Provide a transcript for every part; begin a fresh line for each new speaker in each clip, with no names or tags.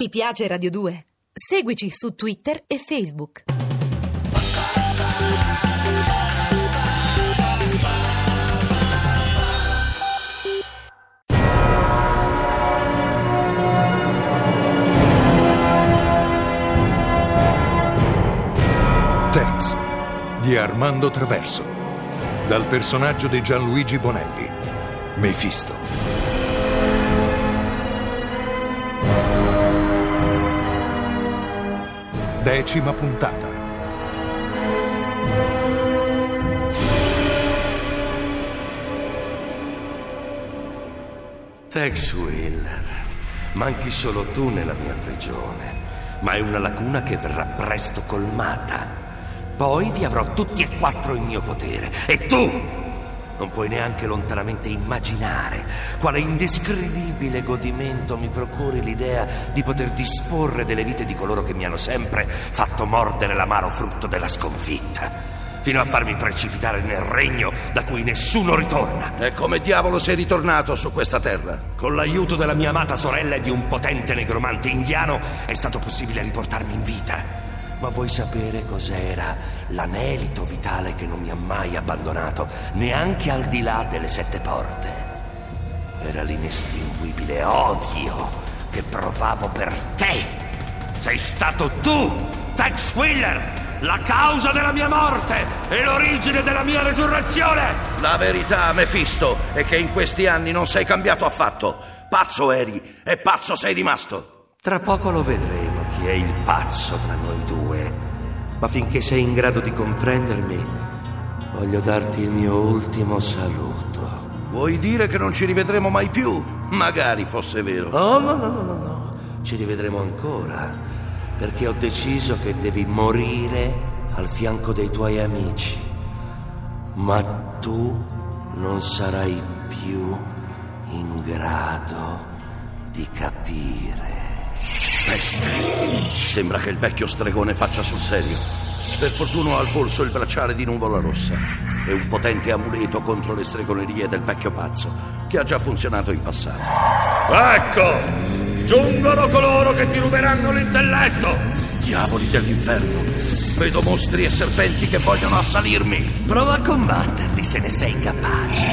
Ti piace Radio 2? Seguici su Twitter e Facebook.
Tex di Armando Traverso. Dal personaggio di Gianluigi Bonelli. Mefisto. Decima puntata.
Tex Wheeler, manchi solo tu nella mia prigione, ma è una lacuna che verrà presto colmata. Poi vi avrò tutti e quattro in mio potere. E tu non puoi neanche lontanamente immaginare quale indescrivibile godimento mi procuri l'idea di poter disporre delle vite di coloro che mi hanno sempre fatto mordere l'amaro frutto della sconfitta fino a farmi precipitare nel regno da cui nessuno ritorna.
E come diavolo sei ritornato su questa terra?
Con l'aiuto della mia amata sorella e di un potente negromante indiano è stato possibile riportarmi in vita. Ma vuoi sapere cos'era l'anelito vitale che non mi ha mai abbandonato, neanche al di là delle sette porte? Era l'inestinguibile odio che provavo per te. Sei stato tu, Tex Wheeler, la causa della mia morte e l'origine della mia resurrezione.
La verità, Mefisto, è che in questi anni non sei cambiato affatto. Pazzo eri e pazzo sei rimasto.
Tra poco lo vedremo chi è il pazzo tra noi due, ma finché sei in grado di comprendermi, voglio darti il mio ultimo saluto.
Vuoi dire che non ci rivedremo mai più? Magari fosse vero.
Oh, no, no, no, no, no. Ci rivedremo ancora, perché ho deciso che devi morire al fianco dei tuoi amici. Ma tu non sarai più in grado di capire.
Peste. Sembra che il vecchio stregone faccia sul serio. Per fortuna ho al polso il bracciale di nuvola rossa e un potente amuleto contro le stregonerie del vecchio pazzo, che ha già funzionato in passato.
Ecco! Giungono coloro che ti ruberanno l'intelletto!
Diavoli dell'inferno! Vedo mostri e serpenti che vogliono assalirmi!
Prova a combatterli se ne sei capace.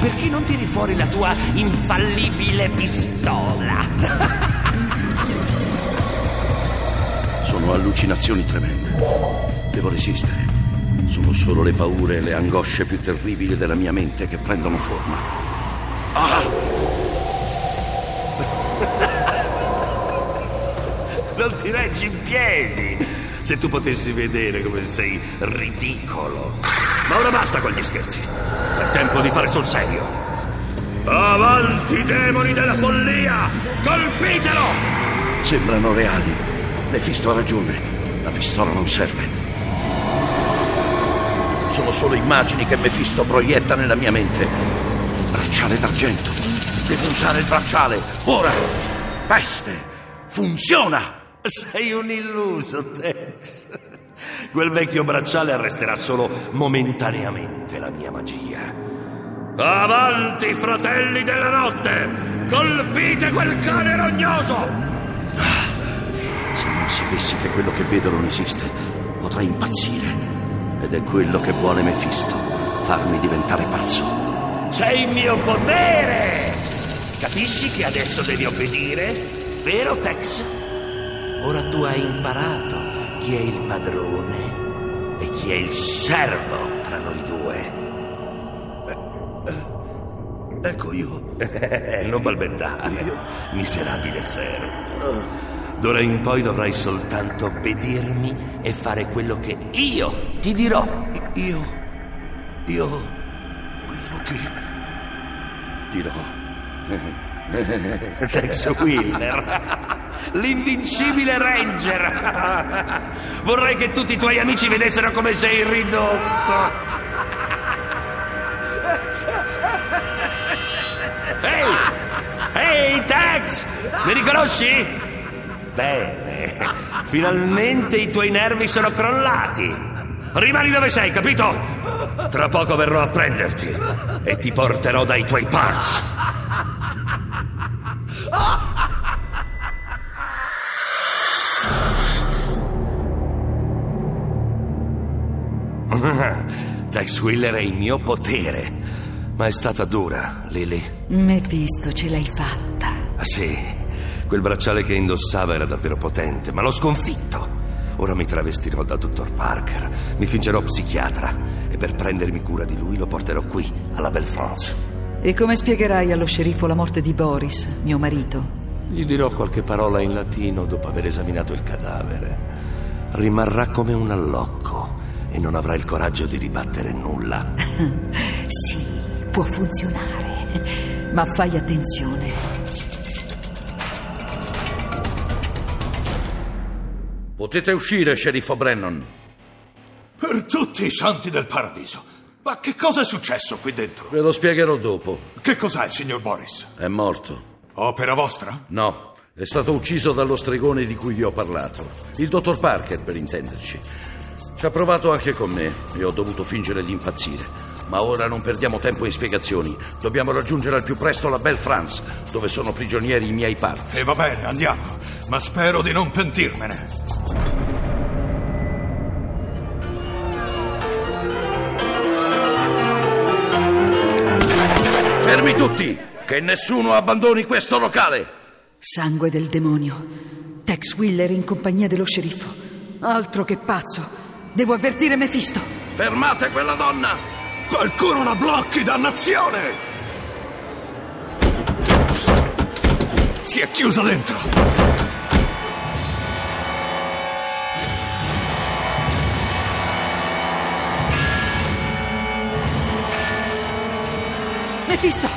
Perché non tiri fuori la tua infallibile pistola?
Sono allucinazioni tremende. Devo resistere. Sono solo le paure e le angosce più terribili della mia mente che prendono forma. Ah!
non ti reggi in piedi. Se tu potessi vedere come sei ridicolo. Ma ora basta con gli scherzi. È tempo di fare sul serio. Avanti, demoni della follia! Colpitelo!
Sembrano reali. Mefisto ragione. La pistola non serve. Sono solo immagini che Mefisto proietta nella mia mente. Bracciale d'argento. Devo usare il bracciale. Ora! Peste! Funziona!
Sei un illuso, Tex. Quel vecchio bracciale arresterà solo momentaneamente la mia magia. Avanti, fratelli della notte! Colpite quel cane rognoso!
Se sapessi che quello che vedo non esiste, potrei impazzire. Ed è quello che vuole Mefisto, farmi diventare pazzo.
Sei il mio potere! Capisci che adesso devi obbedire? Vero, Tex? Ora tu hai imparato chi è il padrone e chi è il servo tra noi due.
Eh, eh, ecco io.
non balbettare, miserabile servo. D'ora in poi dovrai soltanto vedermi e fare quello che io ti dirò.
Io. Io. quello che. dirò.
Tex Wheeler, l'invincibile Ranger. Vorrei che tutti i tuoi amici vedessero come sei ridotto. Ehi! Ehi, Tex! Mi riconosci? Bene, finalmente i tuoi nervi sono crollati. Rimani dove sei, capito? Tra poco verrò a prenderti e ti porterò dai tuoi parts. Tex Wheeler è in mio potere, ma è stata dura, Lily.
Mi hai visto, ce l'hai fatta.
Ah, sì quel bracciale che indossava era davvero potente, ma l'ho sconfitto. Ora mi travestirò da dottor Parker, mi fingerò psichiatra e per prendermi cura di lui lo porterò qui, alla Belle France.
E come spiegherai allo sceriffo la morte di Boris, mio marito?
Gli dirò qualche parola in latino dopo aver esaminato il cadavere. Rimarrà come un allocco e non avrà il coraggio di ribattere nulla.
sì, può funzionare, ma fai attenzione.
Potete uscire, sceriffo Brennan.
Per tutti i santi del paradiso. Ma che cosa è successo qui dentro?
Ve lo spiegherò dopo.
Che cos'è il signor Boris?
È morto.
Opera vostra?
No, è stato ucciso dallo stregone di cui vi ho parlato. Il dottor Parker, per intenderci. Ci ha provato anche con me e ho dovuto fingere di impazzire. Ma ora non perdiamo tempo in spiegazioni. Dobbiamo raggiungere al più presto la Belle France, dove sono prigionieri i miei parti.
E va bene, andiamo. Ma spero di non pentirmene.
Che nessuno abbandoni questo locale!
Sangue del demonio. Tex Wheeler in compagnia dello sceriffo. Altro che pazzo. Devo avvertire Mephisto.
Fermate quella donna!
Qualcuno la blocchi, dannazione! Si è chiusa dentro.
Mephisto!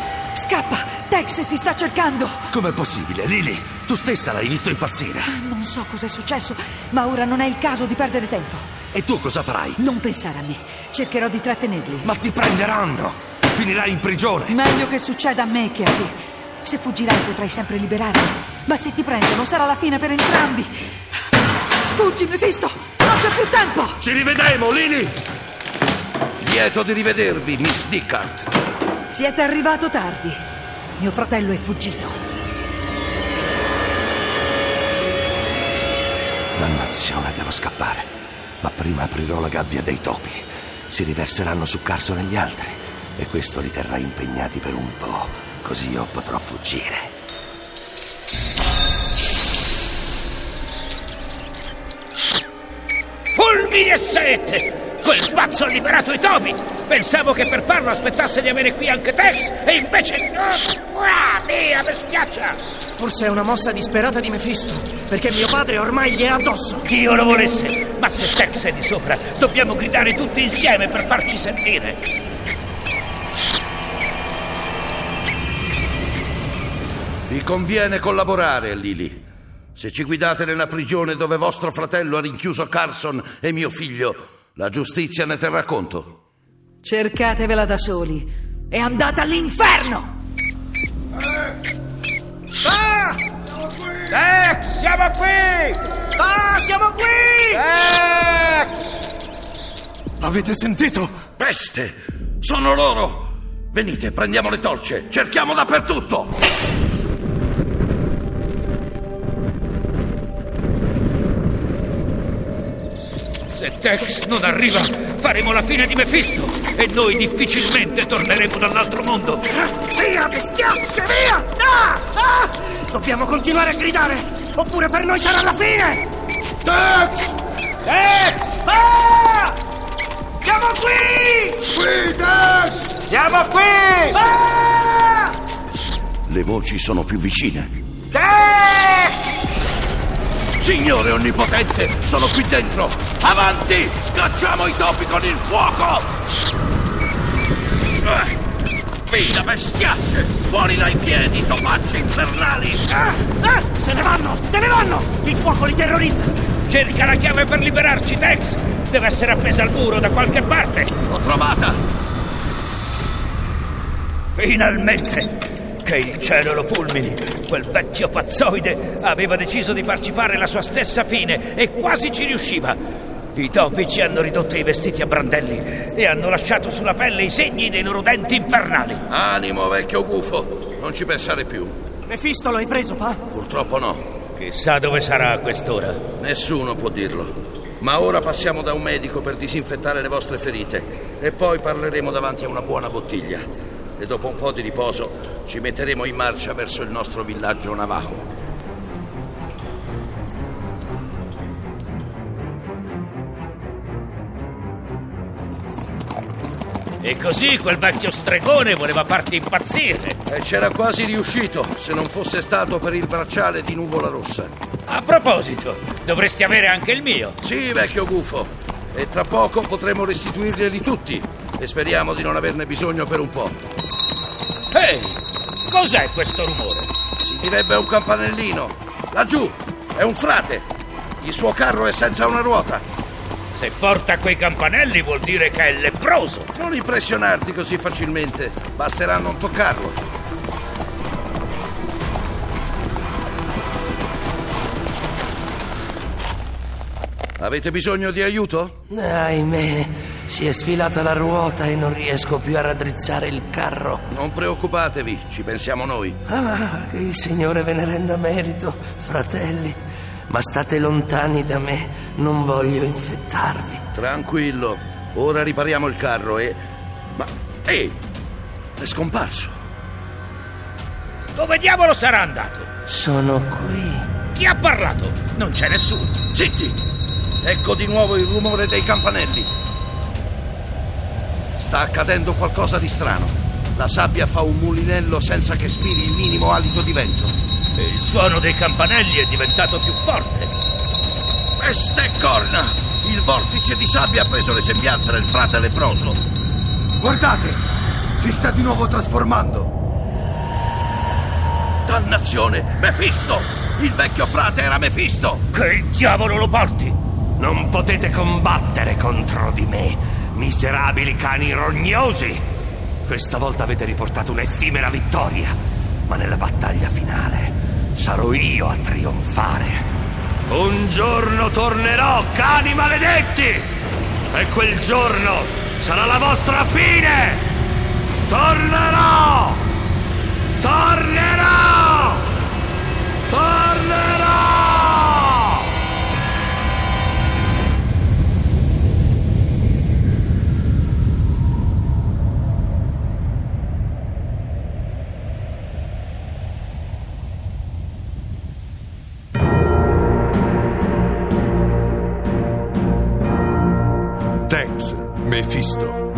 Scappa! Tex ti sta cercando!
Com'è possibile, Lily? Tu stessa l'hai visto impazzire.
Non so cos'è successo, ma ora non è il caso di perdere tempo.
E tu cosa farai?
Non pensare a me. Cercherò di trattenerli.
Ma ti prenderanno! Finirai in prigione!
Meglio che succeda a me che a te. Se fuggirai potrai sempre liberarmi. Ma se ti prendono sarà la fine per entrambi. Fuggi, Mephisto! Non c'è più tempo!
Ci rivedremo, Lily!
Lieto di rivedervi, Miss Dickard.
Siete arrivato tardi. Mio fratello è fuggito.
Dannazione, devo scappare. Ma prima aprirò la gabbia dei topi. Si riverseranno su Carson e gli altri. E questo li terrà impegnati per un po'. Così io potrò fuggire.
Fulmini e sette! Quel pazzo ha liberato i topi! Pensavo che per farlo aspettasse di avere qui anche Tex, e invece no! Ah, mia bestiaccia!
Forse è una mossa disperata di Mephisto, perché mio padre ormai gli è addosso.
Dio lo volesse! Ma se Tex è di sopra, dobbiamo gridare tutti insieme per farci sentire.
Vi conviene collaborare, Lily. Se ci guidate nella prigione dove vostro fratello ha rinchiuso Carson e mio figlio, la giustizia ne terrà conto.
Cercatevela da soli e andate all'inferno!
Ah! Tex, siamo qui!
Ah, siamo qui!
Tex!
Avete sentito?
Peste! Sono loro! Venite, prendiamo le torce, cerchiamo dappertutto!
Se Tex non arriva, faremo la fine di Mephisto e noi difficilmente torneremo dall'altro mondo.
Via, bestiacce, via! Ah! Ah! Dobbiamo continuare a gridare, oppure per noi sarà la fine!
Tex! Tex!
Ah! Siamo qui!
Qui, Tex!
Siamo qui!
Ah!
Le voci sono più vicine. Signore Onnipotente, sono qui dentro! Avanti! Scacciamo i topi con il fuoco! Eh, Via bestiacce! Fuori dai piedi, topacci infernali!
Ah! Ah! Se ne vanno! Se ne vanno! Il fuoco li terrorizza!
Cerca la chiave per liberarci, Tex! Deve essere appesa al muro da qualche parte!
L'ho trovata!
Finalmente! Che il cielo lo fulmini! Quel vecchio pazzoide aveva deciso di farci fare la sua stessa fine e quasi ci riusciva. I topi ci hanno ridotto i vestiti a brandelli e hanno lasciato sulla pelle i segni dei loro denti infernali.
Animo, vecchio gufo! Non ci pensare più.
Mephisto lo hai preso, pa?
Purtroppo no.
Chissà dove sarà a quest'ora.
Nessuno può dirlo. Ma ora passiamo da un medico per disinfettare le vostre ferite e poi parleremo davanti a una buona bottiglia. E dopo un po' di riposo ci metteremo in marcia verso il nostro villaggio Navajo.
E così quel vecchio stregone voleva farti impazzire.
E c'era quasi riuscito, se non fosse stato per il bracciale di nuvola rossa.
A proposito, dovresti avere anche il mio.
Sì, vecchio gufo. E tra poco potremo restituirglieli tutti. E speriamo di non averne bisogno per un po'.
Ehi, cos'è questo rumore?
Si direbbe un campanellino. Laggiù, è un frate. Il suo carro è senza una ruota.
Se porta quei campanelli vuol dire che è leproso.
Non impressionarti così facilmente, basterà non toccarlo. Avete bisogno di aiuto?
Ahimè, si è sfilata la ruota e non riesco più a raddrizzare il carro.
Non preoccupatevi, ci pensiamo noi.
Ah, che il Signore ve ne renda merito, fratelli ma state lontani da me, non voglio infettarvi.
Tranquillo, ora ripariamo il carro e... Ma... Ehi! È scomparso.
Dove diavolo sarà andato?
Sono qui.
Chi ha parlato? Non c'è nessuno.
Zitti! Ecco di nuovo il rumore dei campanelli. Sta accadendo qualcosa di strano. La sabbia fa un mulinello senza che spiri il minimo alito di vento.
E il suono dei campanelli è diventato più forte.
Peste corna! Il vortice di sabbia ha preso le sembianze del frate leproso.
Guardate! Si sta di nuovo trasformando.
Dannazione! Mefisto! Il vecchio frate era Mefisto!
Che diavolo lo porti?
Non potete combattere contro di me, miserabili cani rognosi! Questa volta avete riportato un'effimera vittoria, ma nella battaglia finale sarò io a trionfare. Un giorno tornerò, cani maledetti! E quel giorno sarà la vostra fine! Tornerò! Tornerò!
Mefisto.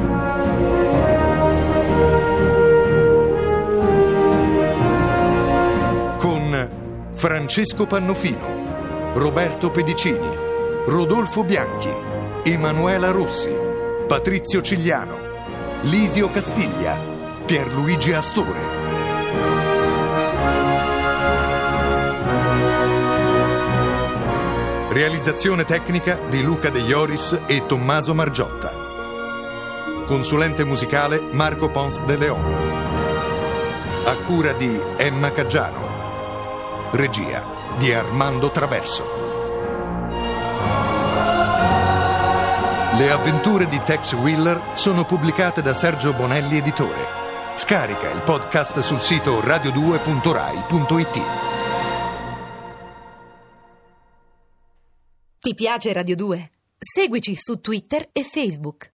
Con Francesco Pannofino, Roberto Pedicini, Rodolfo Bianchi, Emanuela Rossi, Patrizio Cigliano, Lisio Castiglia, Pierluigi Astore. Realizzazione tecnica di Luca De Ioris e Tommaso Margiotta. Consulente musicale Marco Pons de Leon. A cura di Emma Caggiano. Regia di Armando Traverso. Le avventure di Tex Wheeler sono pubblicate da Sergio Bonelli Editore. Scarica il podcast sul sito radio2.rai.it.
Ti piace Radio 2? Seguici su Twitter e Facebook.